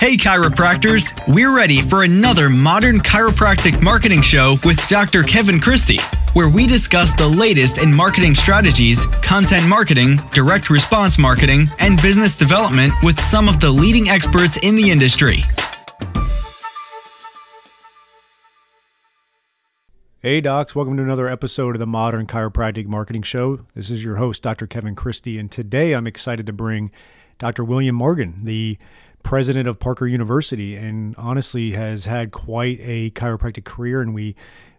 Hey, chiropractors! We're ready for another modern chiropractic marketing show with Dr. Kevin Christie, where we discuss the latest in marketing strategies, content marketing, direct response marketing, and business development with some of the leading experts in the industry. Hey, docs, welcome to another episode of the Modern Chiropractic Marketing Show. This is your host, Dr. Kevin Christie, and today I'm excited to bring Dr. William Morgan, the president of Parker University, and honestly has had quite a chiropractic career. And we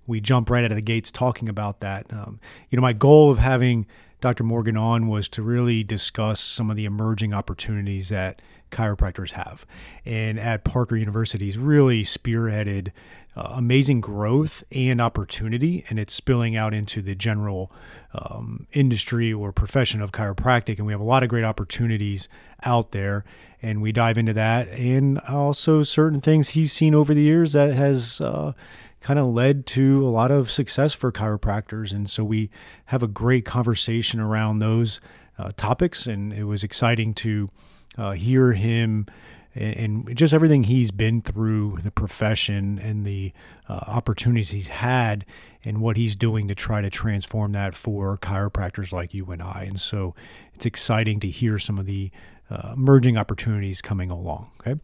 we jump right out of the gates talking about that. Um, you know, my goal of having Dr. Morgan on was to really discuss some of the emerging opportunities that chiropractors have. And at Parker University, he's really spearheaded uh, amazing growth and opportunity, and it's spilling out into the general um, industry or profession of chiropractic. And we have a lot of great opportunities out there, and we dive into that, and also certain things he's seen over the years that has. Uh, kind of led to a lot of success for chiropractors. And so we have a great conversation around those uh, topics. And it was exciting to uh, hear him and, just everything he's been through, the profession and the uh, opportunities he's had, and what he's doing to try to transform that for chiropractors like you and I. And so it's exciting to hear some of the uh, emerging opportunities coming along. Okay.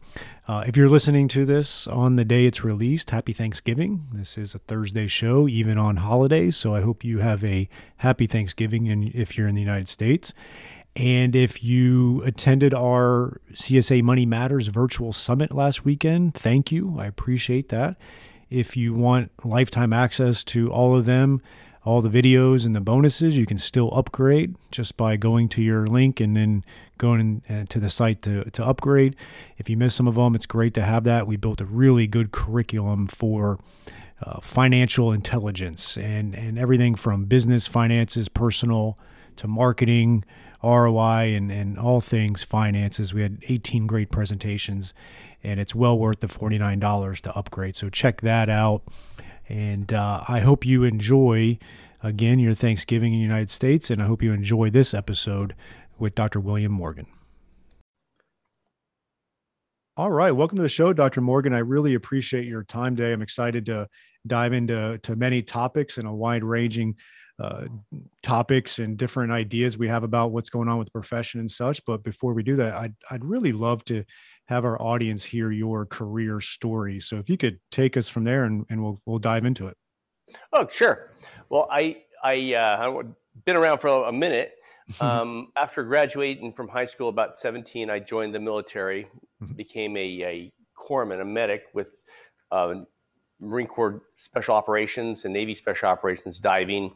Uh, if you're listening to this on the day it's released, happy Thanksgiving. This is a Thursday show, even on holidays. So I hope you have a happy Thanksgiving and if you're in the United States. And if you attended our CSA Money Matters virtual summit last weekend, thank you. I appreciate that. If you want lifetime access to all of them, all the videos and the bonuses, you can still upgrade just by going to your link and then going uh, to the site to, to upgrade. If you miss some of them, it's great to have that. We built a really good curriculum for uh, financial intelligence and, and everything from business, finances, personal to marketing ROI and, and all things finances. We had 18 great presentations, and it's well worth the $49 to upgrade. So check that out. And uh, I hope you enjoy, again, your Thanksgiving in the United States, and I hope you enjoy this episode with Dr. William Morgan. All right, welcome to the show, Dr. Morgan. I really appreciate your time today. I'm excited to dive into to many topics and a wide ranging uh, topics and different ideas we have about what's going on with the profession and such. But before we do that, I'd, I'd really love to have our audience hear your career story. So if you could take us from there and, and we'll, we'll dive into it. Oh, sure. Well, I, I, uh, I've been around for a minute. Um, after graduating from high school about 17, I joined the military, mm-hmm. became a, a corpsman, a medic with uh, Marine Corps Special Operations and Navy Special Operations diving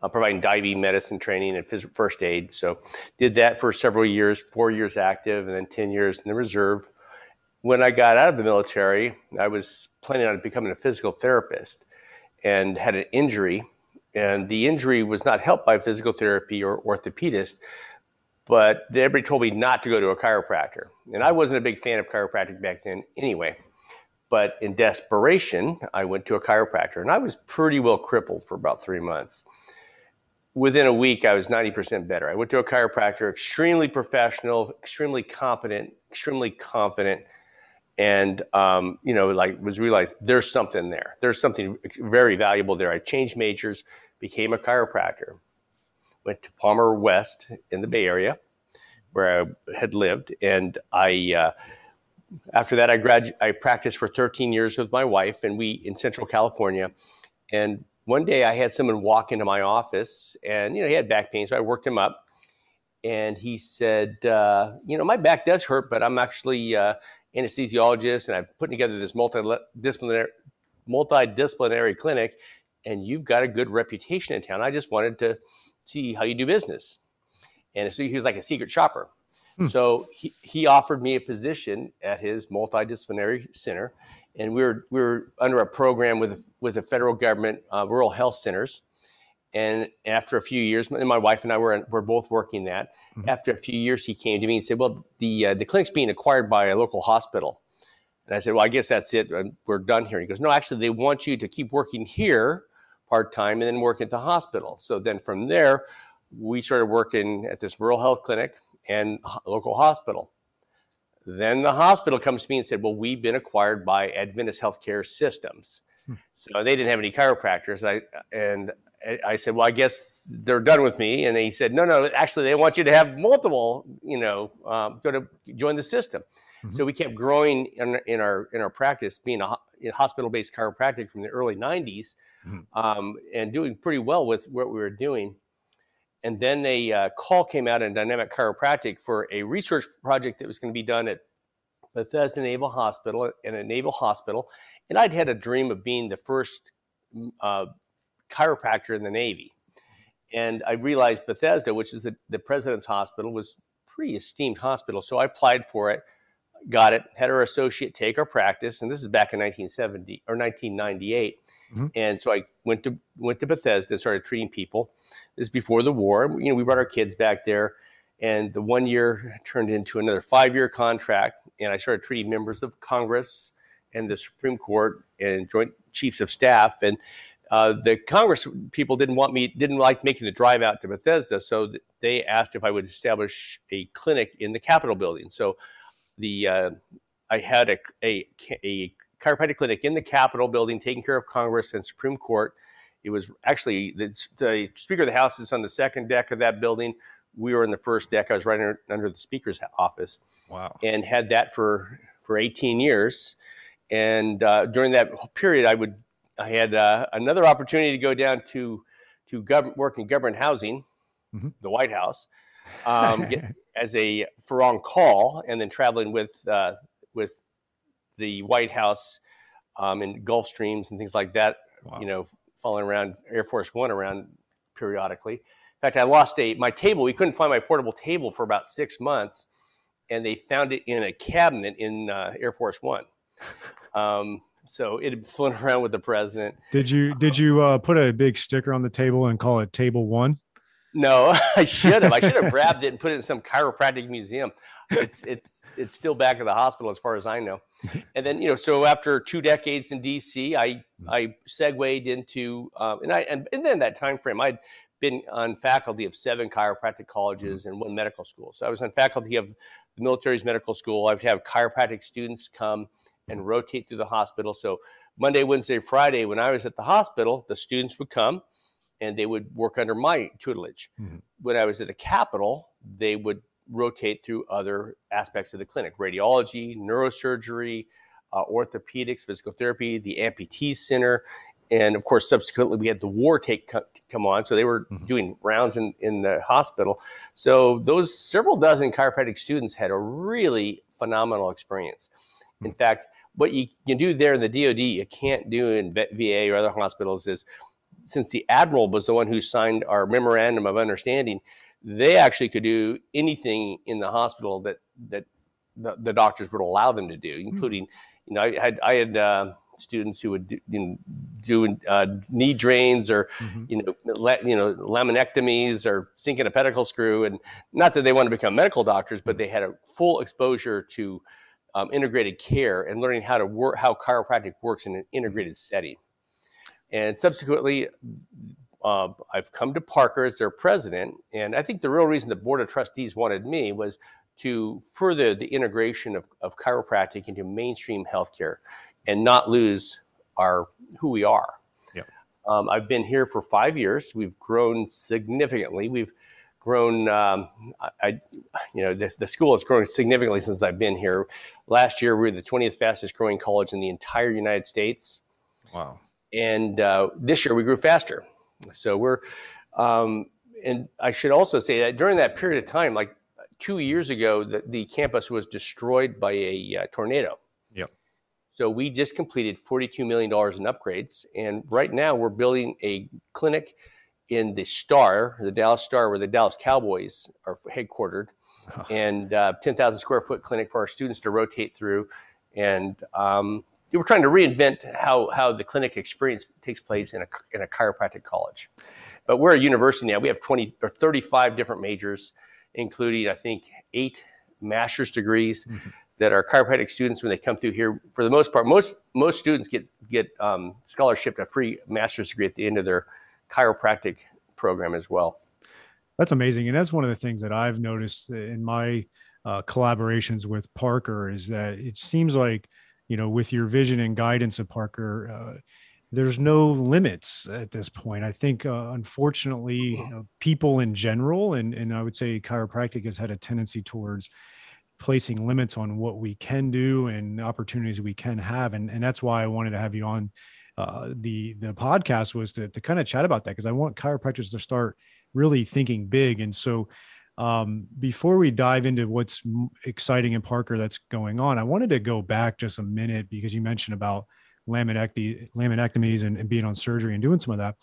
Uh, providing diving medicine training and phys- first aid. So did that for several years, four years active, and then 10 years in the reserve. When I got out of the military, I was planning on becoming a physical therapist and had an injury. And the injury was not helped by physical therapy or orthopedist, but everybody told me not to go to a chiropractor. And I wasn't a big fan of chiropractic back then anyway. But in desperation, I went to a chiropractor and I was pretty well crippled for about three months within a week, I was 90% better. I went to a chiropractor, extremely professional, extremely competent, extremely confident. And, um, you know, like was realized there's something there. There's something very valuable there. I changed majors, became a chiropractor, went to Palmer West in the Bay Area where I had lived. And I, uh, after that, I grad, I practiced for 13 years with my wife and we in Central California. And one day I had someone walk into my office and, you know, he had back pain. So I worked him up and he said, uh, you know, my back does hurt, but I'm actually uh, anesthesiologist and I'm putting together this multidisciplinary, multidisciplinary clinic and you've got a good reputation in town. I just wanted to see how you do business. And so he was like a secret shopper. Hmm. So he, he offered me a position at his multidisciplinary center and we were we were under a program with with the federal government, uh, rural health centers. And after a few years, and my wife and I were were both working that. Mm-hmm. After a few years, he came to me and said, "Well, the uh, the clinic's being acquired by a local hospital." And I said, "Well, I guess that's it. We're done here." He goes, "No, actually, they want you to keep working here part time and then work at the hospital." So then from there, we started working at this rural health clinic and local hospital Then the hospital comes to me and said, "Well, we've been acquired by Adventist Healthcare Systems." Hmm. So they didn't have any chiropractors. I and I said, "Well, I guess they're done with me." And he said, "No, no, actually, they want you to have multiple. You know, um, go to join the system." Mm-hmm. So we kept growing in, in, our in our practice, being a hospital-based chiropractic from the early '90s, mm-hmm. um, and doing pretty well with what we were doing. And then a uh, call came out in Dynamic Chiropractic for a research project that was going to be done at Bethesda Naval Hospital and a naval hospital. And I'd had a dream of being the first uh, chiropractor in the Navy. And I realized Bethesda, which is the, the president's hospital, was pretty esteemed hospital. So I applied for it, got it, had our associate take our practice, and this is back in 1970 or 1998. Mm-hmm. And so I went to went to Bethesda and started treating people. This is before the war. You know, we brought our kids back there, and the one year turned into another five year contract. And I started treating members of Congress and the Supreme Court and Joint Chiefs of Staff. And uh, the Congress people didn't want me, didn't like making the drive out to Bethesda, so they asked if I would establish a clinic in the Capitol building. So the uh, I had a, a, a chiropractic clinic in the Capitol building, taking care of Congress and Supreme Court. It was actually the, the Speaker of the House is on the second deck of that building. We were in the first deck. I was right under, under the Speaker's office. Wow! And had that for for 18 years. And uh, during that period, I would I had uh, another opportunity to go down to to gov- work in government housing, mm-hmm. the White House, um, get, as a for on call, and then traveling with uh, with the White House um, in Gulfstreams and things like that. Wow. You know, following around Air Force One around periodically. In fact, I lost a my table. We couldn't find my portable table for about six months, and they found it in a cabinet in uh, Air Force One. Um, so it had flown around with the president. Did you did you uh, put a big sticker on the table and call it Table One? No, I should have. I should have grabbed it and put it in some chiropractic museum. It's it's it's still back at the hospital as far as I know. And then you know, so after two decades in DC, I I segued into um, and I and, and then that time frame I'd been on faculty of seven chiropractic colleges and one medical school. So I was on faculty of the military's medical school. I'd have chiropractic students come and rotate through the hospital. So Monday, Wednesday, Friday, when I was at the hospital, the students would come and they would work under my tutelage. Mm-hmm. When I was at the Capitol, they would rotate through other aspects of the clinic radiology, neurosurgery, uh, orthopedics, physical therapy, the amputee center. And of course, subsequently, we had the war take come on. So they were mm-hmm. doing rounds in, in the hospital. So those several dozen chiropractic students had a really phenomenal experience. In mm-hmm. fact, what you can do there in the DoD, you can't do in VA or other hospitals is since the admiral was the one who signed our memorandum of understanding, they actually could do anything in the hospital that that the, the doctors would allow them to do, hmm. including, you know, I had I had uh, students who would do, you know, do uh, knee drains or mm-hmm. you know le, you know laminectomies or sinking a pedicle screw, and not that they want to become medical doctors, but hmm. they had a full exposure to um, integrated care and learning how to work how chiropractic works in an integrated setting. And subsequently, uh, I've come to Parker as their president, and I think the real reason the board of trustees wanted me was to further the integration of, of chiropractic into mainstream healthcare and not lose our who we are. Yeah. Um, I've been here for five years. We've grown significantly. We've grown. Um, I, you know, the, the, school has grown significantly since I've been here. Last year, we were the 20th fastest growing college in the entire United States. Wow! And uh, this year, we grew faster. So we're, um, and I should also say that during that period of time, like two years ago, the, the campus was destroyed by a uh, tornado. Yep. So we just completed $42 million in upgrades, and right now we're building a clinic in the Star, the Dallas Star, where the Dallas Cowboys are headquartered, oh. and uh, 10,000 square foot clinic for our students to rotate through. And um, we're trying to reinvent how, how the clinic experience takes place in a, in a chiropractic college. But we're a university now. We have 20 or 35 different majors, including, I think, eight master's degrees. Mm-hmm. That our chiropractic students, when they come through here, for the most part, most most students get get um, scholarship, a free master's degree at the end of their chiropractic program as well. That's amazing. And that's one of the things that I've noticed in my uh, collaborations with Parker is that it seems like, you know, with your vision and guidance of Parker, uh, there's no limits at this point. I think, uh, unfortunately, you know, people in general, and, and I would say chiropractic has had a tendency towards placing limits on what we can do and opportunities we can have. And, and that's why I wanted to have you on uh, the, the podcast was to, to kind of chat about that because I want chiropractors to start really thinking big. And so, um, before we dive into what's exciting in Parker that's going on, I wanted to go back just a minute because you mentioned about laminectomy, laminectomies and, and being on surgery and doing some of that.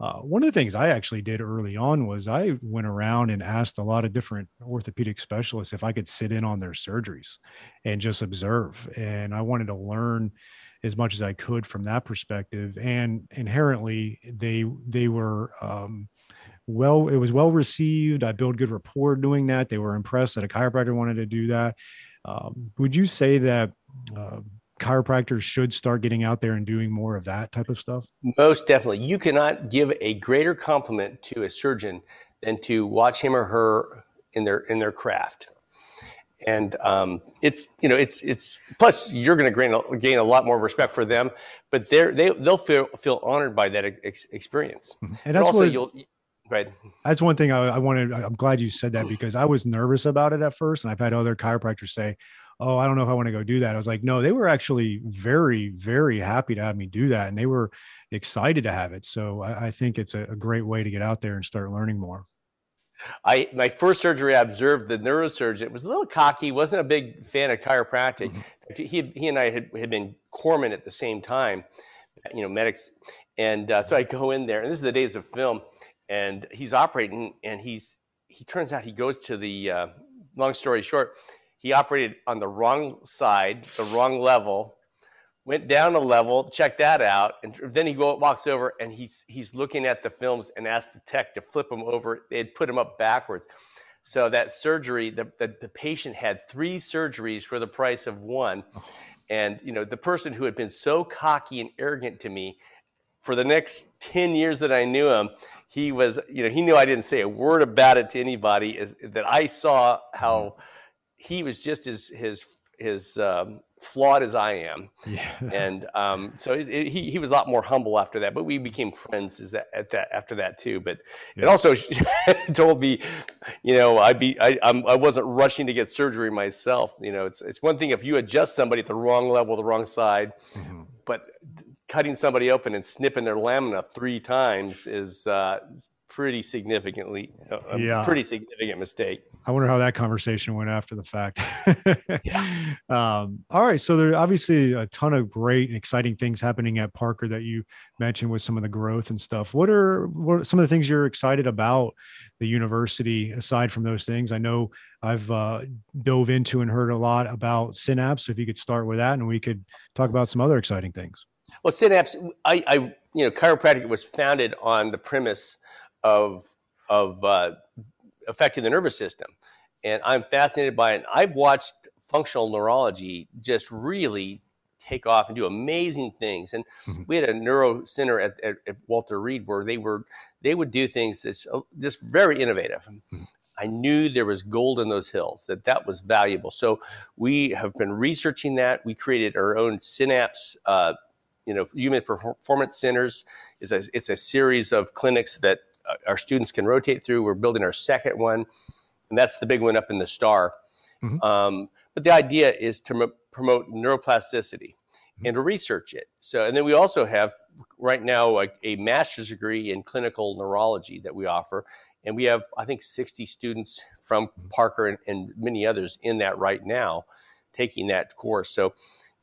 Uh, one of the things I actually did early on was I went around and asked a lot of different orthopedic specialists if I could sit in on their surgeries and just observe. And I wanted to learn as much as I could from that perspective. And inherently, they they were um, well it was well received. I built good rapport doing that. They were impressed that a chiropractor wanted to do that. Um, would you say that uh, chiropractors should start getting out there and doing more of that type of stuff? Most definitely. You cannot give a greater compliment to a surgeon than to watch him or her in their in their craft. And um, it's you know it's it's plus you're going to gain a, gain a lot more respect for them but they're they they'll feel feel honored by that ex- experience. Mm-hmm. and that's also what, you'll Right. That's one thing I, I wanted. I'm glad you said that because I was nervous about it at first, and I've had other chiropractors say, "Oh, I don't know if I want to go do that." I was like, "No." They were actually very, very happy to have me do that, and they were excited to have it. So I, I think it's a, a great way to get out there and start learning more. I my first surgery, I observed the neurosurgeon It was a little cocky, wasn't a big fan of chiropractic. Mm-hmm. He he and I had, had been corpsmen at the same time, you know, medics, and uh, so I go in there, and this is the days of film, and he's operating and he's he turns out he goes to the uh, long story short he operated on the wrong side the wrong level went down a level checked that out and then he go, walks over and he's he's looking at the films and asked the tech to flip him over. They had put him up backwards. So that surgery the, the, the patient had three surgeries for the price of one. Oh. and you know the person who had been so cocky and arrogant to me for the next 10 years that i knew him he was, you know, he knew I didn't say a word about it to anybody. Is that I saw how he was just as his his um, flawed as I am, yeah. and um, so it, it, he he was a lot more humble after that. But we became friends as that at that after that too. But yeah. it also told me, you know, I'd be I I'm, I was not rushing to get surgery myself. You know, it's it's one thing if you adjust somebody at the wrong level, the wrong side, mm-hmm. but cutting somebody open and snipping their lamina three times is uh, pretty significantly a, yeah. pretty significant mistake. I wonder how that conversation went after the fact. yeah. Um, all right, so there are obviously a ton of great and exciting things happening at Parker that you mentioned with some of the growth and stuff. What are what are some of the things you're excited about the university aside from those things? I know I've uh, dove into and heard a lot about Synapse. So if you could start with that, and we could talk about some other exciting things. Well, Synapse, I, I, you know, chiropractic was founded on the premise of of uh, affecting the nervous system, and I'm fascinated by it. I've watched functional neurology just really take off and do amazing things. And mm-hmm. we had a neuro center at, at, at, Walter Reed where they were they would do things that's uh, just very innovative. Mm-hmm. I knew there was gold in those hills, that that was valuable. So we have been researching that. We created our own Synapse uh, you know, Human Performance Centers is a, it's a series of clinics that uh, our students can rotate through. We're building our second one, and that's the big one up in the star. Mm-hmm. Um, but the idea is to m- promote neuroplasticity mm-hmm. and to research it. So, and then we also have right now a, a, master's degree in clinical neurology that we offer, and we have I think 60 students from mm-hmm. Parker and, and many others in that right now taking that course. So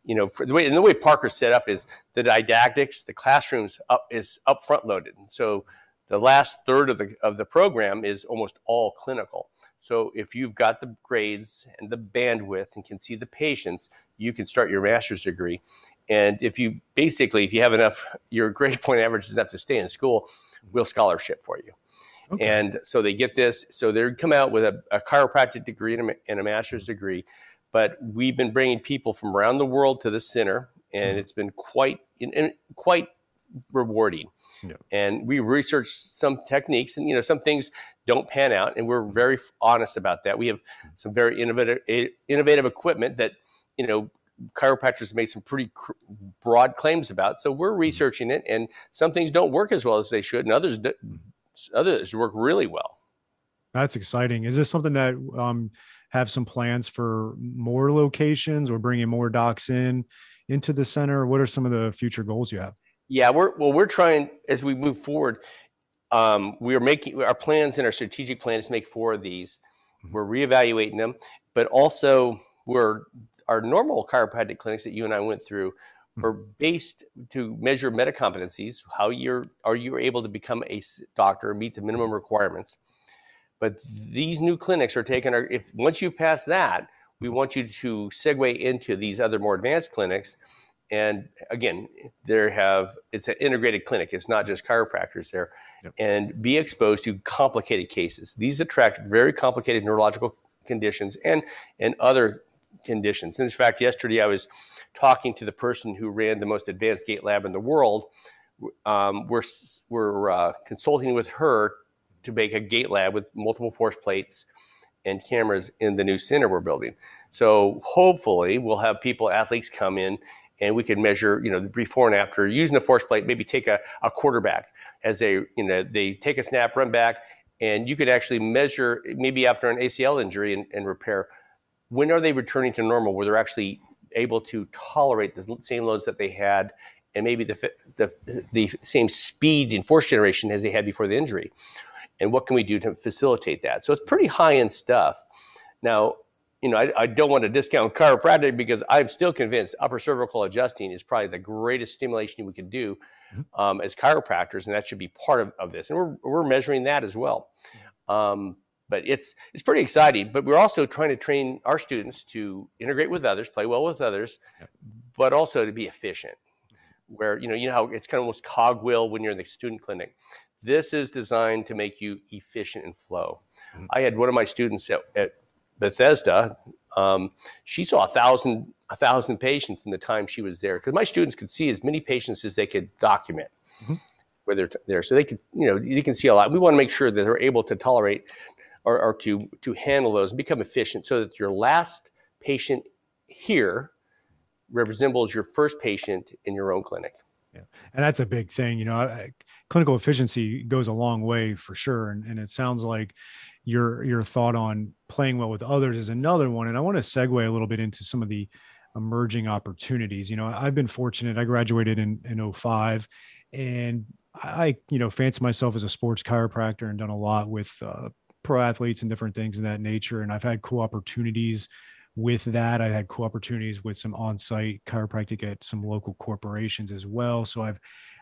you know, the way and the way Parker's set up is the didactics, the classrooms up is up front loaded. So the last third of the of the program is almost all clinical. So if you've got the grades and the bandwidth and can see the patients, you can start your master's degree. And if you basically, if you have enough, your grade point average is enough to stay in school, we'll scholarship for you. Okay. And so they get this. So they come out with a, a chiropractic degree and a, and a master's degree but we've been bringing people from around the world to the center, and mm-hmm. it's been quite quite rewarding. Yeah. And we research some techniques, and you know some things don't pan out, and we're very honest about that. We have some very innovative innovative equipment that you know chiropractors made some pretty cr- broad claims about. So we're mm-hmm. researching it, and some things don't work as well as they should, and others do, others work really well. That's exciting. Is this something that um, have some plans for more locations or bringing more docs in into the center? What are some of the future goals you have? Yeah, we're well, we're trying as we move forward. Um, we are making our plans and our strategic plan is to make four of these. Mm-hmm. We're reevaluating them, but also we're our normal chiropractic clinics that you and I went through mm-hmm. are based to measure meta competencies. How you're are you able to become a doctor, meet the minimum requirements but these new clinics are taking our, if once you pass that, we want you to segue into these other more advanced clinics. And again, there have, it's an integrated clinic. It's not just chiropractors there yep. and be exposed to complicated cases. These attract very complicated neurological conditions and, and other conditions. And in fact, yesterday I was talking to the person who ran the most advanced gait lab in the world. Um, we're we're uh, consulting with her to make a gait lab with multiple force plates and cameras in the new center we're building. So hopefully we'll have people, athletes come in and we can measure, you know, the before and after using the force plate, maybe take a, a quarterback as they, you know, they take a snap, run back, and you could actually measure maybe after an ACL injury and, and repair, when are they returning to normal where they're actually able to tolerate the same loads that they had and maybe the, the, the same speed and force generation as they had before the injury and what can we do to facilitate that? So it's pretty high end stuff. Now, you know, I, I, don't want to discount chiropractic because I'm still convinced upper cervical adjusting is probably the greatest stimulation we can do mm-hmm. um, as chiropractors, and that should be part of, of this. And we're, we're measuring that as well. Um, but it's it's pretty exciting. But we're also trying to train our students to integrate with others, play well with others, but also to be efficient. Where you know you know how it's kind of almost cogwheel when you're in the student clinic. This is designed to make you efficient and flow. Mm-hmm. I had one of my students at, at Bethesda. Um, she saw a thousand a thousand patients in the time she was there because my students could see as many patients as they could document. Mm-hmm. Where they're there, so they could, you know, you can see a lot. We want to make sure that they're able to tolerate or, or to to handle those and become efficient, so that your last patient here resembles your first patient in your own clinic. Yeah, and that's a big thing. You know, I, clinical efficiency goes a long way for sure. And, and it sounds like your your thought on playing well with others is another one. And I want to segue a little bit into some of the emerging opportunities. You know, I've been fortunate. I graduated in in 05 and I, you know, fancy myself as a sports chiropractor and done a lot with uh, pro athletes and different things in that nature. And I've had cool opportunities with that. I had cool opportunities with some on-site chiropractic at some local corporations as well. So I've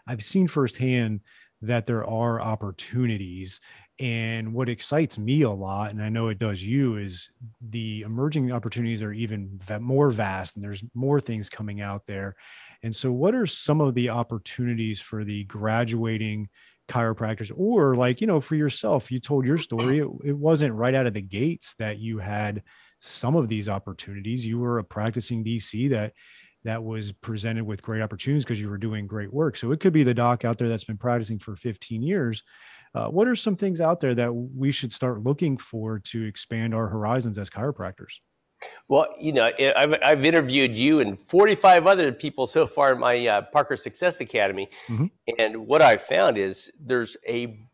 I've seen firsthand that there are opportunities. And what excites me a lot, and I know it does you, is the emerging opportunities are even more vast and there's more things coming out there. And so, what are some of the opportunities for the graduating chiropractors or like you know for yourself you told your story it, it, wasn't right out of the gates that you had some of these opportunities you were a practicing dc that that was presented with great opportunities because you were doing great work. So it could be the doc out there that's been practicing for 15 years. Uh, what are some things out there that we should start looking for to expand our horizons as chiropractors? Well, you know, I've, I've interviewed you and 45 other people so far in my uh, Parker Success Academy. Mm-hmm. And what I've found is there's a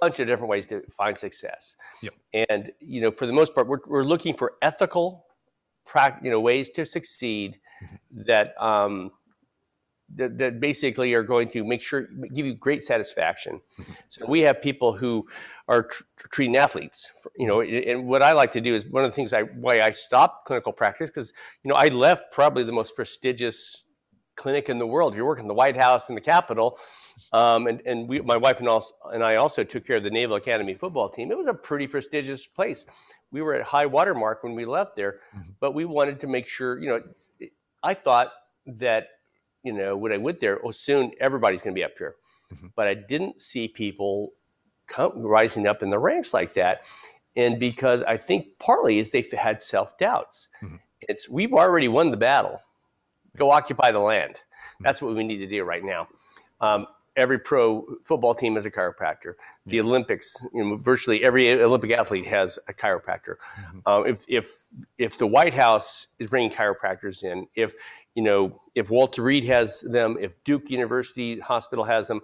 bunch of different ways to find success. Yep. And, you know, for the most part, we're, we're looking for ethical, you know, ways to succeed that um, that, that, basically are going to make sure give you great satisfaction. So we have people who are tr- treating athletes, for, you know, and what I like to do is one of the things I why I stopped clinical practice because you know I left probably the most prestigious clinic in the world. If you're working in the White House and the Capitol, um, and and we, my wife and, also, and I also took care of the Naval Academy football team. It was a pretty prestigious place. We were at high water mark when we left there, mm-hmm. but we wanted to make sure, you know, I thought that, you know, when I went there, oh, soon everybody's going to be up here. Mm-hmm. But I didn't see people come, rising up in the ranks like that. And because I think partly is they've had self doubts. Mm-hmm. It's we've already won the battle. Go occupy the land. Mm-hmm. That's what we need to do right now. Um, every pro football team has a chiropractor. The Olympics, you know, virtually every Olympic athlete has a chiropractor. Mm-hmm. Uh, if if if the White House is bringing chiropractors in, if you know, if Walter Reed has them, if Duke University Hospital has them,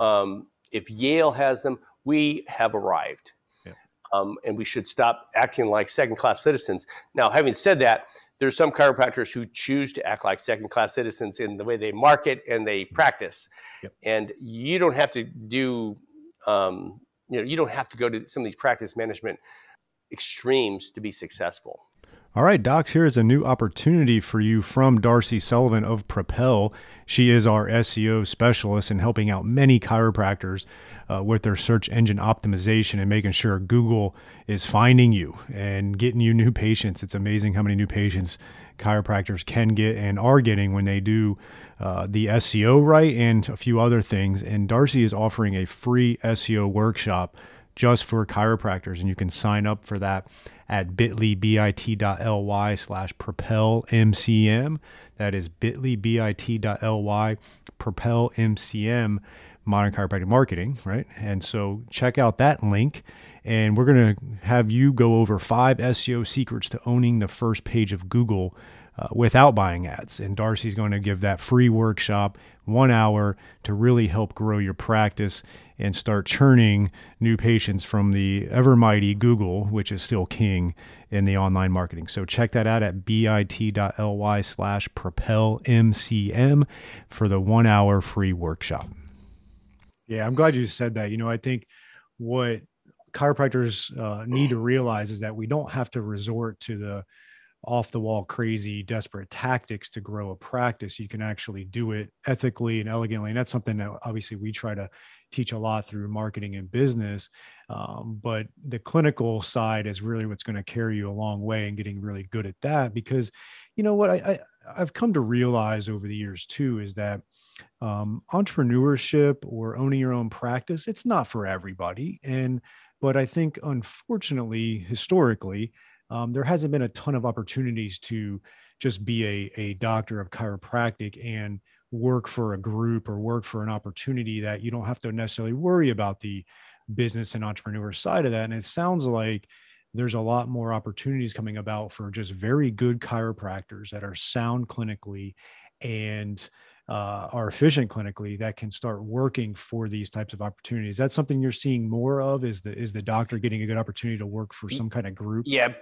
um, if Yale has them, we have arrived. Yeah. Um, and we should stop acting like second class citizens. Now, having said that, there's some chiropractors who choose to act like second class citizens in the way they market and they practice. Yep. And you don't have to do, um, you know, you don't have to go to some of these practice management extremes to be successful. All right, Docs, here is a new opportunity for you from Darcy Sullivan of Propel. She is our SEO specialist in helping out many chiropractors uh, with their search engine optimization and making sure Google is finding you and getting you new patients. It's amazing how many new patients chiropractors can get and are getting when they do uh, the SEO right and a few other things. And Darcy is offering a free SEO workshop just for chiropractors, and you can sign up for that at bit.ly, bit.ly slash propel MCM. That is bit.ly, bit.ly, propel MCM, modern chiropractic marketing, right? And so check out that link. And we're going to have you go over five SEO secrets to owning the first page of Google uh, without buying ads. And Darcy's going to give that free workshop, one hour, to really help grow your practice and start churning new patients from the ever mighty Google, which is still king in the online marketing. So check that out at bit.ly slash propelmcm for the one hour free workshop. Yeah, I'm glad you said that. You know, I think what chiropractors uh, need to realize is that we don't have to resort to the off the wall, crazy, desperate tactics to grow a practice. You can actually do it ethically and elegantly. And that's something that obviously we try to teach a lot through marketing and business. Um, but the clinical side is really what's going to carry you a long way and getting really good at that. Because, you know what, I, I I've come to realize over the years too is that um, entrepreneurship or owning your own practice, it's not for everybody. And but I think unfortunately, historically, um, there hasn't been a ton of opportunities to just be a, a doctor of chiropractic and work for a group or work for an opportunity that you don't have to necessarily worry about the business and entrepreneur side of that. And it sounds like there's a lot more opportunities coming about for just very good chiropractors that are sound clinically and uh, are efficient clinically that can start working for these types of opportunities. That's something you're seeing more of. Is the is the doctor getting a good opportunity to work for some kind of group? Yeah,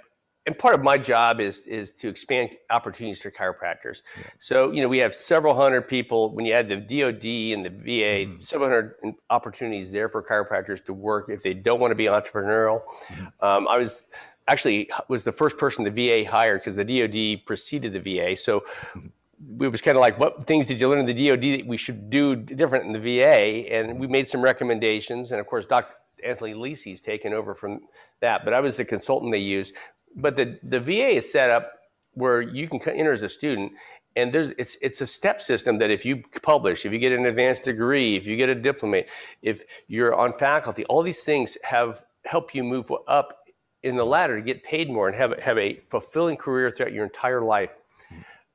and part of my job is is to expand opportunities for chiropractors. Yeah. So you know we have several hundred people. When you add the DoD and the VA, mm-hmm. several hundred opportunities there for chiropractors to work if they don't want to be entrepreneurial. Mm-hmm. Um, I was actually was the first person the VA hired because the DoD preceded the VA. So mm-hmm. it was kind of like, what things did you learn in the DoD that we should do different in the VA? And we made some recommendations. And of course, Dr. Anthony Lisi's taken over from that. But I was the consultant they used but the, the VA is set up where you can enter as a student and there's it's it's a step system that if you publish if you get an advanced degree if you get a diploma if you're on faculty all these things have help you move up in the ladder to get paid more and have have a fulfilling career throughout your entire life.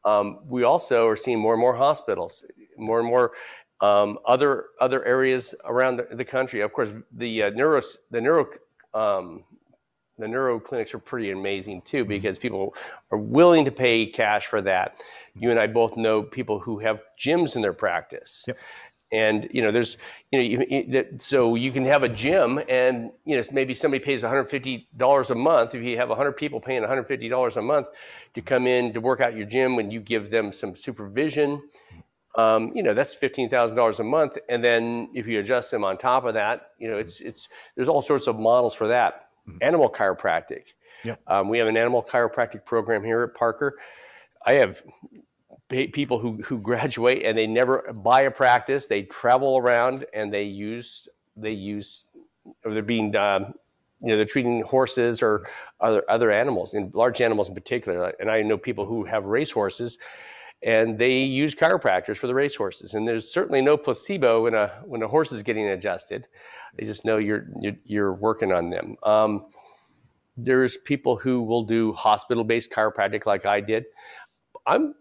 Um, we also are seeing more and more hospitals more and more um, other other areas around the, the, country. Of course the uh, neuro the neuro um, the neuro clinics are pretty amazing too mm-hmm. because people are willing to pay cash for that. You and I both know people who have gyms in their practice. Yep. And you know, there's you know, you, you, so you can have a gym, and you know, maybe somebody pays 150 dollars a month. If you have 100 people paying 150 dollars a month to come in to work out your gym, when you give them some supervision, um, you know, that's fifteen thousand dollars a month. And then if you adjust them on top of that, you know, it's it's there's all sorts of models for that. Mm-hmm. animal chiropractic. Yep. Um, we have an animal chiropractic program here at Parker. I have people who, who graduate and they never buy a practice. They travel around and they use they use or they're being um, you know they're treating horses or other other animals and large animals in particular. And I know people who have race horses and they use chiropractors for the race horses. And there's certainly no placebo when a when a horse is getting adjusted. They just know you're you're, you're working on them. Um, there's people who will do hospital-based chiropractic like I did. I'm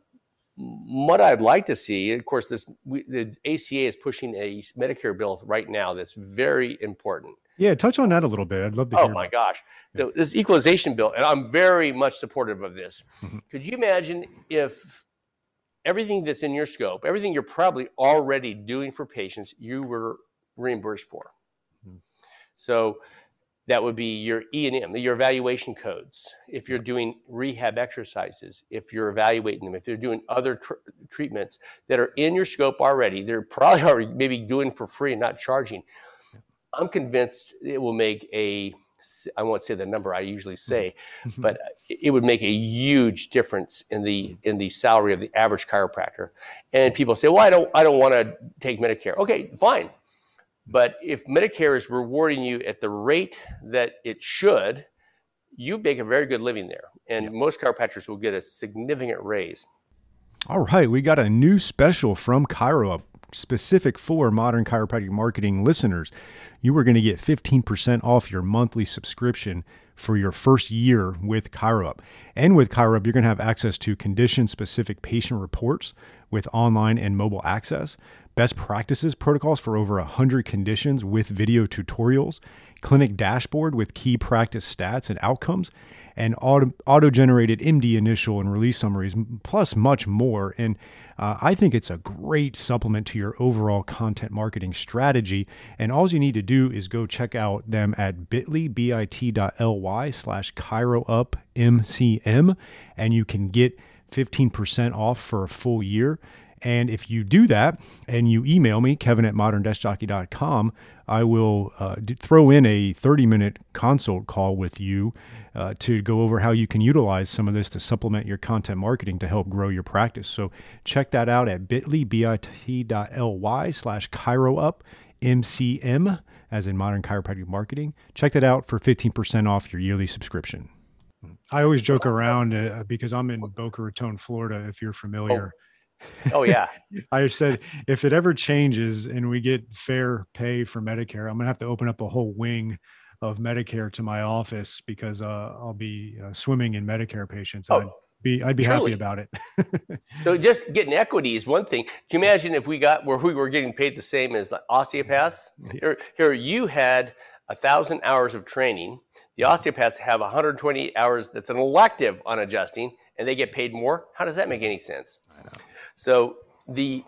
what I'd like to see, of course, this we, the ACA is pushing a Medicare bill right now that's very important. Yeah, touch on that a little bit. I'd love to. Oh my gosh, so this equalization bill, and I'm very much supportive of this. Mm-hmm. Could you imagine if everything that's in your scope, everything you're probably already doing for patients, you were reimbursed for? Mm-hmm. So that would be your E&M, your evaluation codes. If you're doing rehab exercises, if you're evaluating them, if you're doing other tr- treatments that are in your scope already, they're probably already maybe doing for free and not charging. I'm convinced it will make a I won't say the number I usually mm. say, mm-hmm. but uh, it would make a huge difference in the mm. in the salary of the average chiropractor. And mm. people say, "Well, I don't I don't want to take Medicare." Okay, fine. But if Medicare is rewarding you at the rate that it should, you make a very good living there. And most chiropractors will get a significant raise. All right, we got a new special from ChiroUp specific for modern chiropractic marketing listeners. You are going to get 15% off your monthly subscription for your first year with ChiroUp. And with ChiroUp, you're going to have access to condition specific patient reports with online and mobile access best practices protocols for over 100 conditions with video tutorials, clinic dashboard with key practice stats and outcomes, and auto generated MD initial and release summaries, plus much more. And uh, I think it's a great supplement to your overall content marketing strategy. And all you need to do is go check out them at bit.ly, bit.ly slash chiroupmcm, and you can get 15% off for a full year. And if you do that and you email me, kevin at moderndeskjockey.com, I will uh, throw in a 30 minute consult call with you uh, to go over how you can utilize some of this to supplement your content marketing to help grow your practice. So check that out at bit.ly, bit.ly slash chiroup, MCM, as in modern chiropractic marketing. Check that out for 15% off your yearly subscription. I always joke around uh, because I'm in Boca Raton, Florida, if you're familiar. Oh Oh yeah. I said if it ever changes and we get fair pay for Medicare, I'm gonna have to open up a whole wing of Medicare to my office because uh, I'll be uh, swimming in Medicare patients. Oh, I'd be I'd be truly. happy about it. so just getting equity is one thing. Can you imagine if we got where we were getting paid the same as like osteopaths? Here, here you had a thousand hours of training. The osteopaths have 120 hours that's an elective on adjusting, and they get paid more. How does that make any sense? So the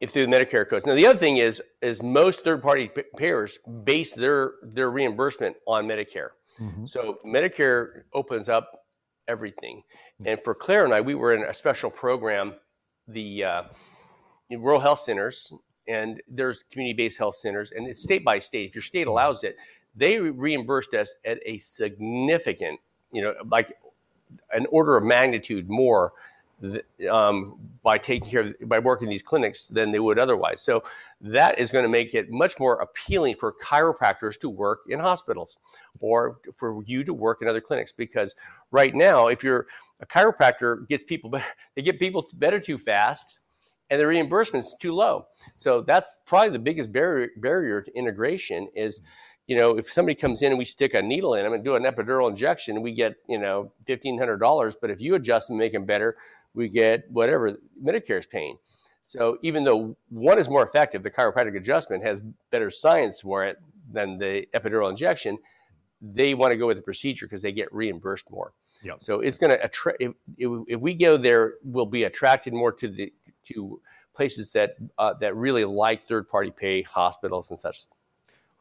if through the Medicare codes. Now the other thing is is most third party payers base their their reimbursement on Medicare. Mm-hmm. So Medicare opens up everything. And for Claire and I, we were in a special program, the uh, rural health centers, and there's community-based health centers, and it's state by state. If your state allows it, they reimbursed us at a significant, you know, like an order of magnitude more um, by taking care of, by working these clinics than they would otherwise. So that is going to make it much more appealing for chiropractors to work in hospitals or for you to work in other clinics because right now, if you're a chiropractor gets people better, they get people better too fast and the reimbursement is too low. So that's probably the biggest barrier, barrier to integration is you know, if somebody comes in and we stick a needle in them and do an epidural injection, we get, you know, $1,500. But if you adjust and make them better, we get whatever Medicare is paying. So even though one is more effective, the chiropractic adjustment has better science for it than the epidural injection. They want to go with the procedure because they get reimbursed more. Yep. So it's going to attract. If, if, we go there, we'll be attracted more to the to places that uh, that really like third party pay hospitals and such.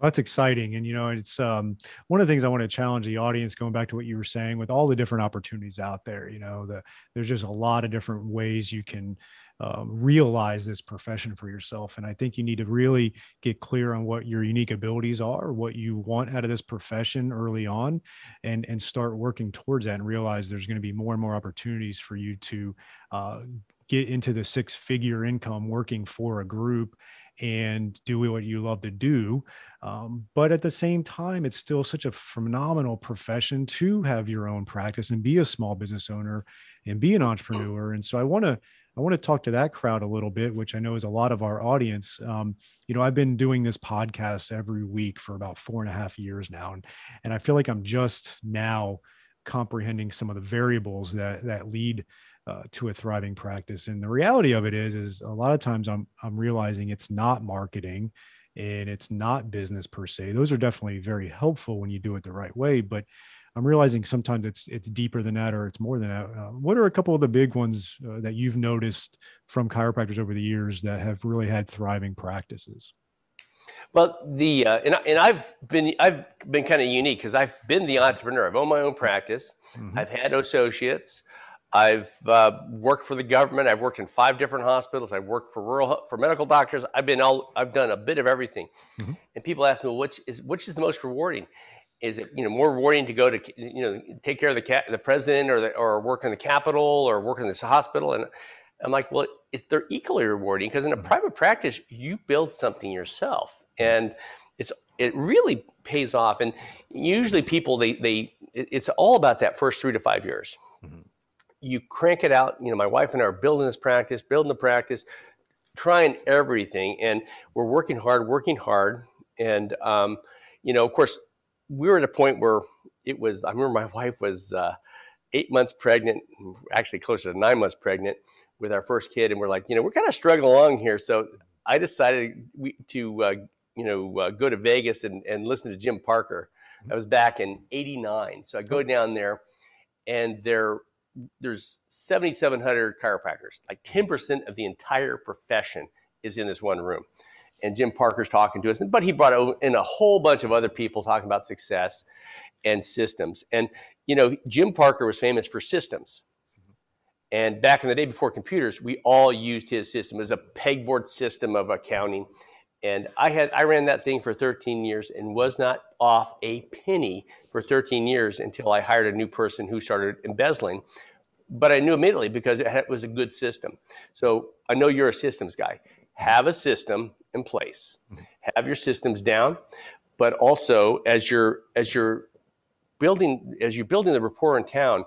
That's exciting. And, you know, it's um, one of the things I want to challenge the audience going back to what you were saying with all the different opportunities out there. You know, the, there's just a lot of different ways you can um, realize this profession for yourself. And I think you need to really get clear on what your unique abilities are, what you want out of this profession early on, and, and start working towards that and realize there's going to be more and more opportunities for you to uh, get into the six figure income working for a group and do what you love to do. Um, but at the same time, it's still such a phenomenal profession to have your own practice and be a small business owner and be an entrepreneur. And so I want to I want to talk to that crowd a little bit, which I know is a lot of our audience. Um, you know, I've been doing this podcast every week for about four and a half years now, and and I feel like I'm just now comprehending some of the variables that that lead uh, to a thriving practice. And the reality of it is, is a lot of times I'm I'm realizing it's not marketing and it's not business per se. Those are definitely very helpful when you do it the right way, but I'm realizing sometimes it's it's deeper than that or it's more than that. Uh, what are a couple of the big ones uh, that you've noticed from chiropractors over the years that have really had thriving practices? Well, the uh, and, and I've been I've been kind of unique because I've been the entrepreneur. I've owned my own practice. Mm-hmm. I've had associates. I've uh, worked for the government. I've worked in five different hospitals. I've worked for rural for medical doctors. I've been all. I've done a bit of everything. Mm-hmm. And people ask me, well, which is which is the most rewarding? Is it you know more rewarding to go to you know take care of the the president or the, or work in the Capitol or work in this hospital? And I'm like, well, it, they're equally rewarding because in a mm-hmm. private practice you build something yourself, and it's it really pays off. And usually people they they it's all about that first three to five years. You crank it out. You know, my wife and I are building this practice, building the practice, trying everything, and we're working hard, working hard. And um, you know, of course, we were at a point where it was. I remember my wife was uh, eight months pregnant, actually closer to nine months pregnant with our first kid, and we're like, you know, we're kind of struggling along here. So I decided we, to, uh, you know, uh, go to Vegas and, and listen to Jim Parker. That was back in '89. So I go down there, and they're there's 7,700 chiropractors. Like 10% of the entire profession is in this one room. And Jim Parker's talking to us, but he brought in a whole bunch of other people talking about success and systems. And, you know, Jim Parker was famous for systems. And back in the day before computers, we all used his system. Was a pegboard system of accounting. And I had I ran that thing for 13 years and was not off a penny for 13 years until I hired a new person who started embezzling. But I knew immediately because it was a good system. So I know you're a systems guy. Have a system in place. Have your systems down, but also as you're as you're building as you're building the rapport in town,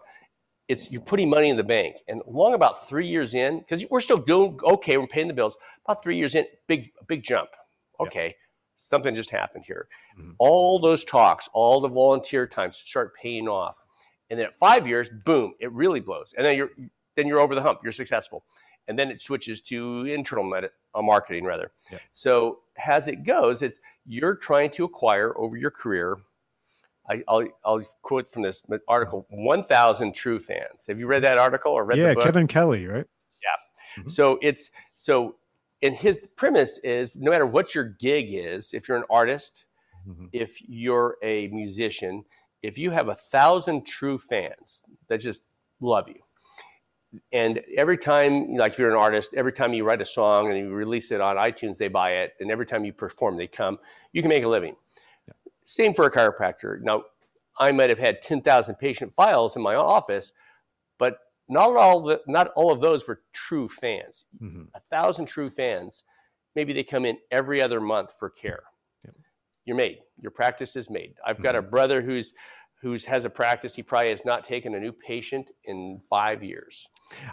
it's you're putting money in the bank. And long about three years in, because we're still doing okay, we're paying the bills. About three years in, big big jump okay, yeah. something just happened here. Mm-hmm. All those talks, all the volunteer times start paying off. And then at five years, boom, it really blows. And then you're then you're over the hump. You're successful. And then it switches to internal med- uh, marketing rather. Yeah. So as it goes, it's you're trying to acquire over your career. I, will I'll quote from this article: "One thousand true fans." Have you read that article or read? That? Yeah, Kevin Kelly, right? Yeah. Mm-hmm. So it's so and his premise is no matter what your gig is, if you're an artist, mm-hmm. if you're a musician, if you have a thousand true fans that just love you, and every time, like if you're an artist, every time you write a song and you release it on iTunes, they buy it, and every time you perform, they come. You can make a living. Yeah. Same for a chiropractor. Now, I might have had 10,000 patient files in my office, but not all the, not all of those were true fans. Mm-hmm. A thousand true fans, maybe they come in every other month for care. You're made. Your practice is made. I've got a mm-hmm. brother who's who's has a practice. He probably has not taken a new patient in five years.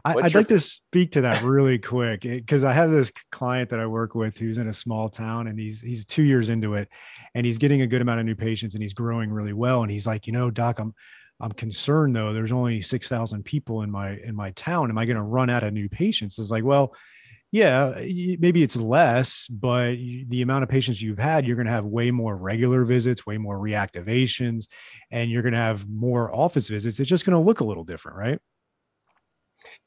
I, would like to speak to that really quick because I have this client that I work with who's in a small town and he's he's two years into it, and he's getting a good amount of new patients and he's growing really well. And he's like, you know, doc, I'm I'm concerned though. There's only six thousand people in my in my town. Am I going to run out of new patients? It's like, well, yeah, maybe it's less, but the amount of patients you've had, you're going to have way more regular visits, way more reactivations, and you're going to have more office visits. It's just going to look a little different, right?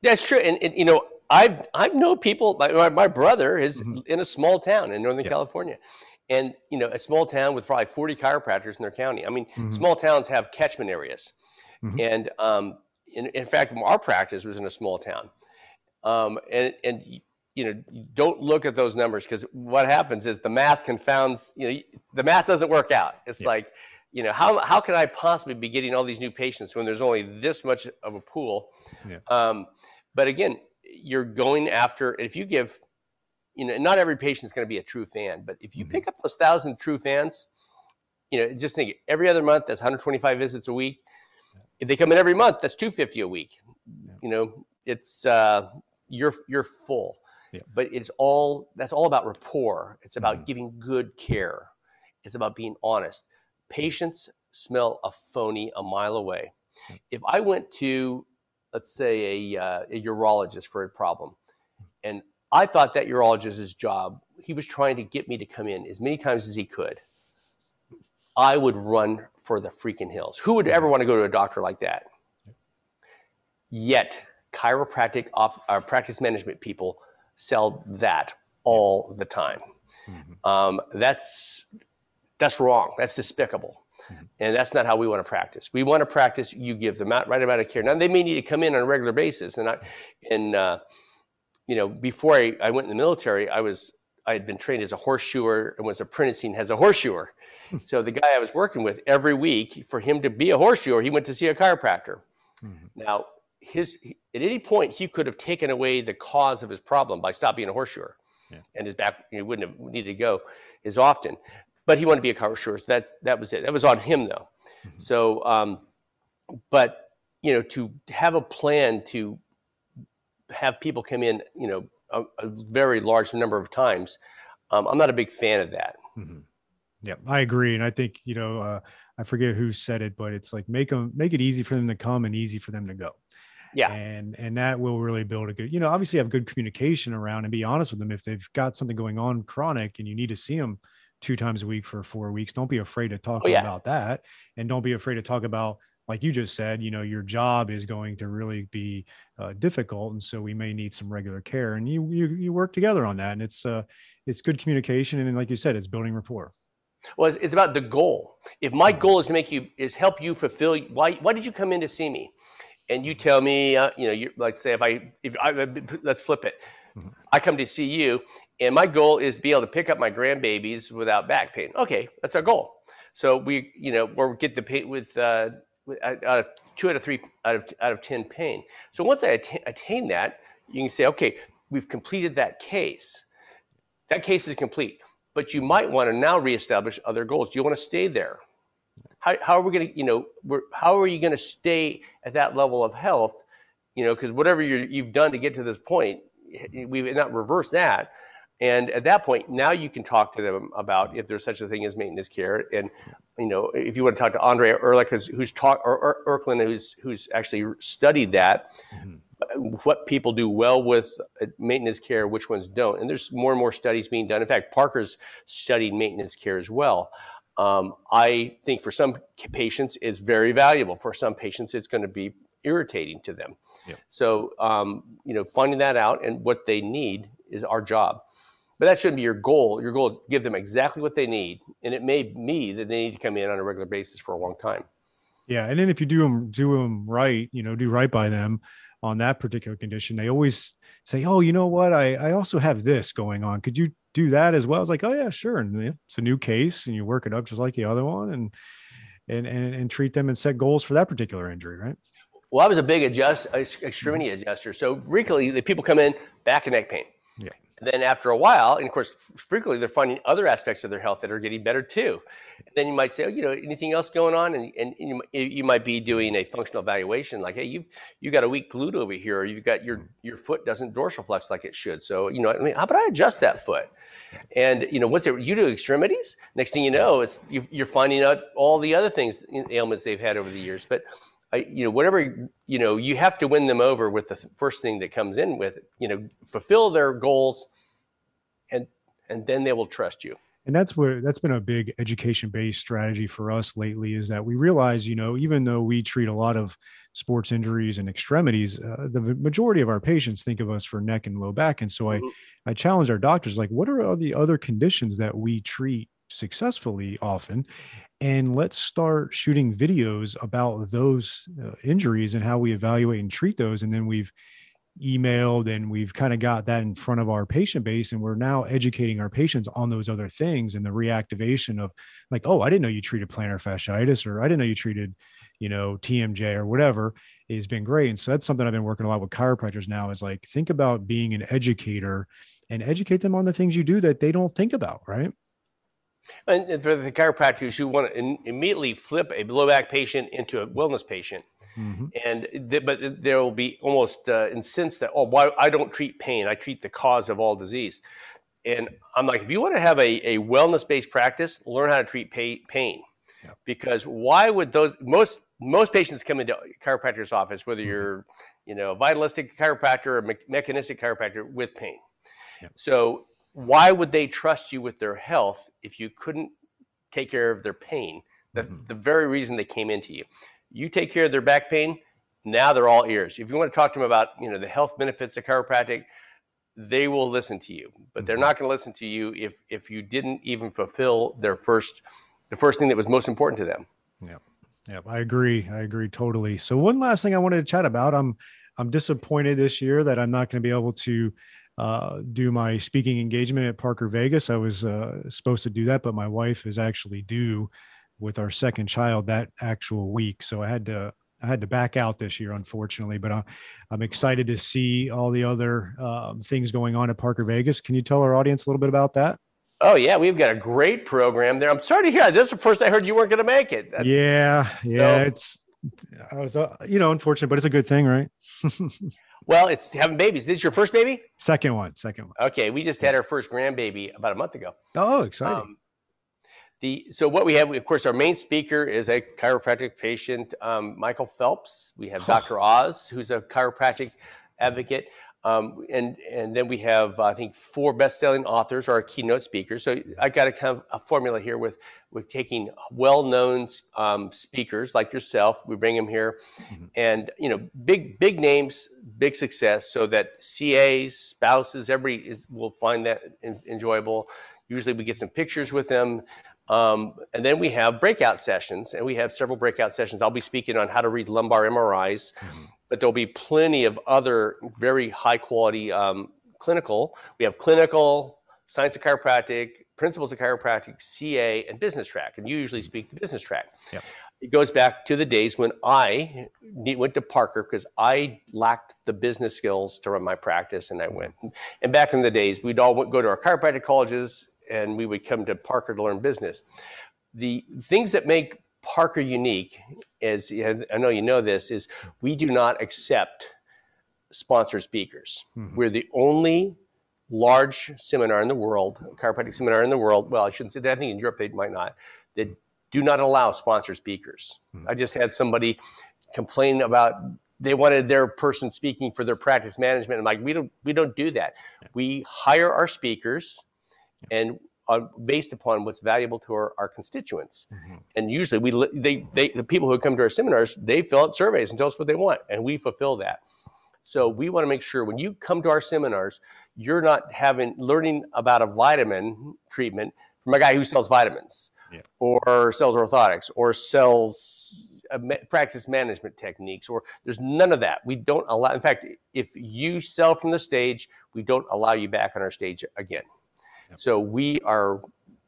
That's true, and, and you know, I've I've known people. My, my brother is mm-hmm. in a small town in Northern yeah. California, and you know, a small town with probably 40 chiropractors in their county. I mean, mm-hmm. small towns have catchment areas. Mm-hmm. And um, in, in, fact, our practice was in a small town. Um, and, and, you know, don't look at those numbers because what happens is the math confounds, you know, the math doesn't work out. It's yeah. like, you know, how, how can I possibly be getting all these new patients when there's only this much of a pool? Yeah. Um, but again, you're going after, if you give, you know, not every patient is going to be a true fan, but if you mm-hmm. pick up those thousand true fans, you know, just think every other month, that's 125 visits a week if they come in every month, that's 250 a week. Yeah. You know, it's uh, you're you're full. Yeah. But it's all that's all about rapport. It's about mm-hmm. giving good care. It's about being honest. Patients smell a phony a mile away. If I went to let's say, a, uh, a urologist for a problem. And I thought that urologist's job, he was trying to get me to come in as many times as he could. I would run for the freaking hills. Who would ever want to go to a doctor like that? Yet, chiropractic off, uh, practice management people sell that all the time. Mm-hmm. Um, that's that's wrong. That's despicable. Mm-hmm. And that's not how we want to practice. We want to practice. You give them out right amount of care. Now they may need to come in on a regular basis. And I, and uh, you know, before I, I went in the military, I was I had been trained as a horseshoer and was apprenticing as a horseshoer. Hmm. so the guy I was working with every week, for him to be a horseshoer, he went to see a chiropractor. Mm-hmm. Now, his at any point he could have taken away the cause of his problem by stopping being a horseshoer, yeah. and his back he wouldn't have needed to go as often. But he wanted to be a horseshoer. So that's that was it. That was on him though. Mm-hmm. So, um, but you know, to have a plan to have people come in, you know, a, a very large number of times, um, I'm not a big fan of that. Mm-hmm. Yeah, I agree, and I think you know, uh, I forget who said it, but it's like make them make it easy for them to come and easy for them to go. Yeah, and and that will really build a good, you know, obviously have good communication around and be honest with them if they've got something going on chronic and you need to see them two times a week for four weeks. Don't be afraid to talk oh, yeah. about that, and don't be afraid to talk about like you just said, you know, your job is going to really be uh, difficult, and so we may need some regular care, and you you you work together on that, and it's uh it's good communication, and like you said, it's building rapport. Well, it's about the goal. If my goal is to make you is help you fulfill why why did you come in to see me, and you tell me uh, you know you like say if I if I let's flip it, mm-hmm. I come to see you, and my goal is be able to pick up my grandbabies without back pain. Okay, that's our goal. So we you know or get the pain with. Uh, out of two out of three out of out of ten pain. So once I attain, attain that, you can say, okay, we've completed that case. That case is complete, but you might want to now reestablish other goals. Do you want to stay there? How, how are we going to, you know, how are you going to stay at that level of health? You know, because whatever you have done to get to this point, we've not reversed that. And at that point, now you can talk to them about if there's such a thing as maintenance care. And you know, if you want to talk to Andre Ehrlich, who's, who's taught or Erklin, who's who's actually studied that, mm-hmm. what people do well with uh, maintenance care, which ones don't. And there's more and more studies being done. In fact, Parker's studied maintenance care as well. Um, I think for some patients, it's very valuable. For some patients, it's going to be irritating to them. Yep. So, um, you know, finding that out and what they need is our job. But that shouldn't be your goal. Your goal is give them exactly what they need, and it may be that they need to come in on a regular basis for a long time. Yeah, and then if you do them do them right, you know, do right by them on that particular condition, they always say, "Oh, you know what? I I also have this going on. Could you do that as well?" It's like, "Oh yeah, sure." And it's a new case, and you work it up just like the other one, and and and, and treat them and set goals for that particular injury, right? Well, I was a big adjust mm-hmm. extremity adjuster. So frequently, the people come in back and neck pain. Then after a while, and of course, frequently they're finding other aspects of their health that are getting better too. And then you might say, oh, you know, anything else going on? And, and you, you might be doing a functional evaluation, like, hey, you've you got a weak glute over here, or you've got your mm. your foot doesn't dorsiflex like it should. So you know, I mean, how about I adjust that foot? And you know, once it, you do extremities, next thing you know, it's you, you're finding out all the other things ailments they've had over the years. But I, you know, whatever, you know, you have to win them over with the first thing that comes in with, you know, fulfill their goals and, and then they will trust you. And that's where that's been a big education based strategy for us lately is that we realize, you know, even though we treat a lot of sports injuries and extremities, uh, the majority of our patients think of us for neck and low back. And so mm-hmm. I, I challenge our doctors, like, what are all the other conditions that we treat successfully often. And let's start shooting videos about those uh, injuries and how we evaluate and treat those. And then we've emailed and we've kind of got that in front of our patient base. And we're now educating our patients on those other things and the reactivation of like oh i didn't know you treated plantar fasciitis or i didn't know you treated you know tmj or whatever. Has been great. And so that's something i've been working a lot with chiropractors now is like think about being an educator and educate them on the things you do that they don't think about right and for the chiropractors who want to immediately flip a low back patient into a wellness patient, mm-hmm. and but there will be almost uh, incensed that oh, why I don't treat pain, I treat the cause of all disease. And I'm like, if you want to have a, a wellness based practice, learn how to treat pay, pain, yeah. because why would those most most patients come into chiropractor's office, whether mm-hmm. you're, you know, vitalistic chiropractor or me- mechanistic chiropractor with pain. Yep. So why would they trust you with their health if you couldn't take care of their pain? The, mm-hmm. the very reason they came into you. You take care of their back pain, now they're all ears. If you want to talk to them about, you know, the health benefits of chiropractic, they will listen to you. But they're mm-hmm. not going to listen to you if if you didn't even fulfill their first the first thing that was most important to them. Yeah. Yeah, I agree. I agree totally. So one last thing I wanted to chat about. I'm I'm disappointed this year that I'm not going to be able to uh, do my speaking engagement at Parker Vegas. I was uh, supposed to do that, but my wife is actually due with our second child that actual week, so I had to I had to back out this year, unfortunately. But I'm, I'm excited to see all the other um, things going on at Parker Vegas. Can you tell our audience a little bit about that? Oh yeah, we've got a great program there. I'm sorry to hear. This is the first I heard you weren't going to make it. That's, yeah, yeah, so, it's I was uh, you know unfortunate, but it's a good thing, right? well, it's having babies. This is your first baby? Second one, second one. Okay, we just had our first grandbaby about a month ago. Oh, exciting. Um, the, so what we have, of course, our main speaker is a chiropractic patient, um, Michael Phelps. We have Dr. Oz, who's a chiropractic advocate. Um, and and then we have I think four best-selling authors are our keynote speakers. So I got a kind of a formula here with with taking well-known um, speakers like yourself. We bring them here, mm-hmm. and you know big big names, big success, so that CAs, spouses, everybody is, will find that in, enjoyable. Usually we get some pictures with them. Um, and then we have breakout sessions, and we have several breakout sessions. I'll be speaking on how to read lumbar MRIs, mm-hmm. But there'll be plenty of other very high quality um, clinical. We have clinical, science of chiropractic, principles of chiropractic, CA, and business track. And you usually speak the business track. Yep. It goes back to the days when I went to Parker because I lacked the business skills to run my practice, and I went. And back in the days, we'd all go to our chiropractic colleges and we would come to Parker to learn business. The things that make Parker unique is, I know you know this, is we do not accept sponsored speakers. Mm-hmm. We're the only large seminar in the world, chiropractic seminar in the world. Well, I shouldn't say that. I think in Europe they might not. That do not allow sponsored speakers. Mm-hmm. I just had somebody complain about they wanted their person speaking for their practice management. I'm like, we don't we don't do that. Yeah. We hire our speakers and uh, based upon what's valuable to our, our constituents. Mm-hmm. And usually, we they, they the people who come to our seminars they fill out surveys and tell us what they want, and we fulfill that. So we want to make sure when you come to our seminars, you're not having learning about a vitamin treatment from a guy who sells vitamins yeah. or sells orthotics or sells uh, practice management techniques or there's none of that we don't allow in fact if you sell from the stage we don't allow you back on our stage again so we are,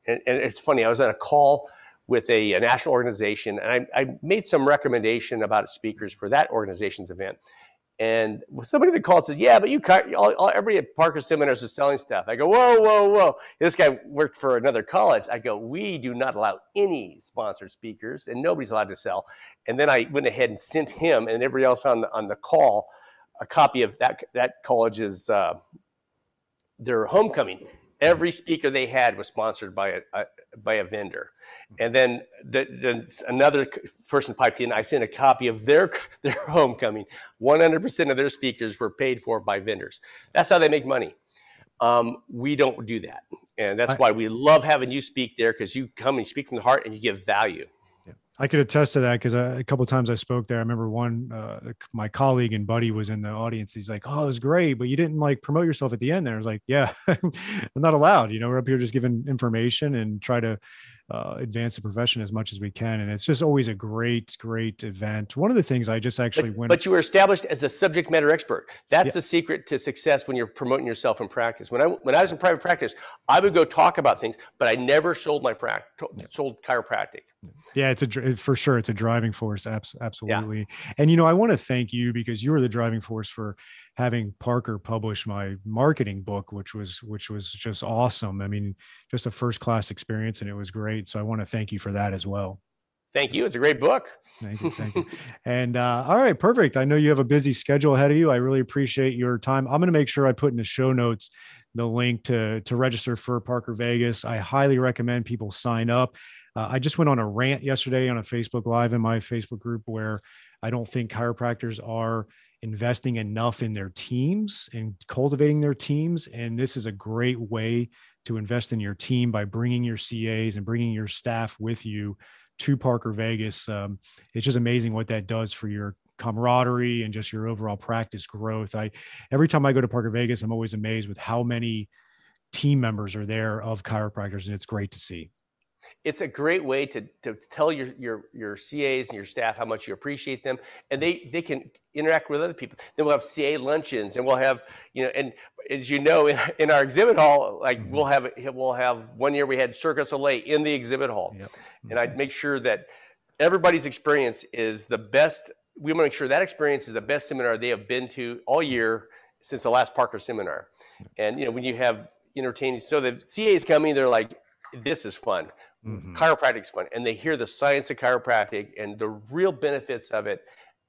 and, and, it's funny, I was on a call with a, a national organization and I, I, made some recommendation about speakers for that organization's event. And somebody that called said, "Yeah, but you all, all, everybody at Parker Seminars is selling stuff." I go, "Whoa, whoa, whoa!" This guy worked for another college. I go, "We do not allow any sponsored speakers, and nobody's allowed to sell." And then I went ahead and sent him and everybody else on the on the call a copy of that that college's uh, their homecoming Every speaker they had was sponsored by a, a by a vendor, and then the, the, another person piped in. I sent a copy of their their homecoming. One hundred percent of their speakers were paid for by vendors. That's how they make money. Um, we don't do that, and that's why we love having you speak there because you come and speak from the heart and you give value. I could attest to that because a couple times I spoke there. I remember one, uh, my colleague and buddy was in the audience. He's like, "Oh, it was great, but you didn't like promote yourself at the end." There, I was like, "Yeah, I'm not allowed. You know, we're up here just giving information and try to uh, advance the profession as much as we can. And it's just always a great, great event. One of the things I just actually but, went. But you were established as a subject matter expert. That's yeah. the secret to success when you're promoting yourself in practice. When I when I was in private practice, I would go talk about things, but I never sold my practice, sold chiropractic. Yeah, it's a for sure. It's a driving force. Absolutely. Yeah. And you know, I want to thank you because you were the driving force for having Parker publish my marketing book, which was which was just awesome. I mean, just a first class experience, and it was great. So I want to thank you for that as well. Thank you. It's a great book. Thank you. Thank you. and uh, all right, perfect. I know you have a busy schedule ahead of you. I really appreciate your time. I'm going to make sure I put in the show notes the link to to register for Parker Vegas. I highly recommend people sign up. Uh, I just went on a rant yesterday on a Facebook Live in my Facebook group where I don't think chiropractors are investing enough in their teams and cultivating their teams. And this is a great way to invest in your team by bringing your CAs and bringing your staff with you to Parker Vegas. Um, it's just amazing what that does for your camaraderie and just your overall practice growth. I every time I go to Parker Vegas, I'm always amazed with how many team members are there of chiropractors, and it's great to see it's a great way to, to tell your, your, your CAs and your staff how much you appreciate them, and they, they can interact with other people. Then we'll have CA luncheons, and we'll have you know, and as you know, in, in our exhibit hall, like mm-hmm. we'll have we'll have one year we had Cirque du Soleil in the exhibit hall, yep. mm-hmm. and I'd make sure that everybody's experience is the best. We want to make sure that experience is the best seminar they have been to all year since the last Parker seminar. And you know, when you have entertaining, so the CAs coming, they're like, "This is fun." Mm-hmm. Chiropractic's fun, and they hear the science of chiropractic and the real benefits of it,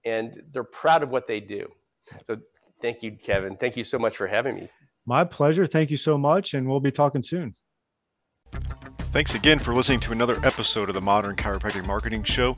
and they're proud of what they do. So, thank you, Kevin. Thank you so much for having me. My pleasure. Thank you so much, and we'll be talking soon. Thanks again for listening to another episode of the Modern Chiropractic Marketing Show.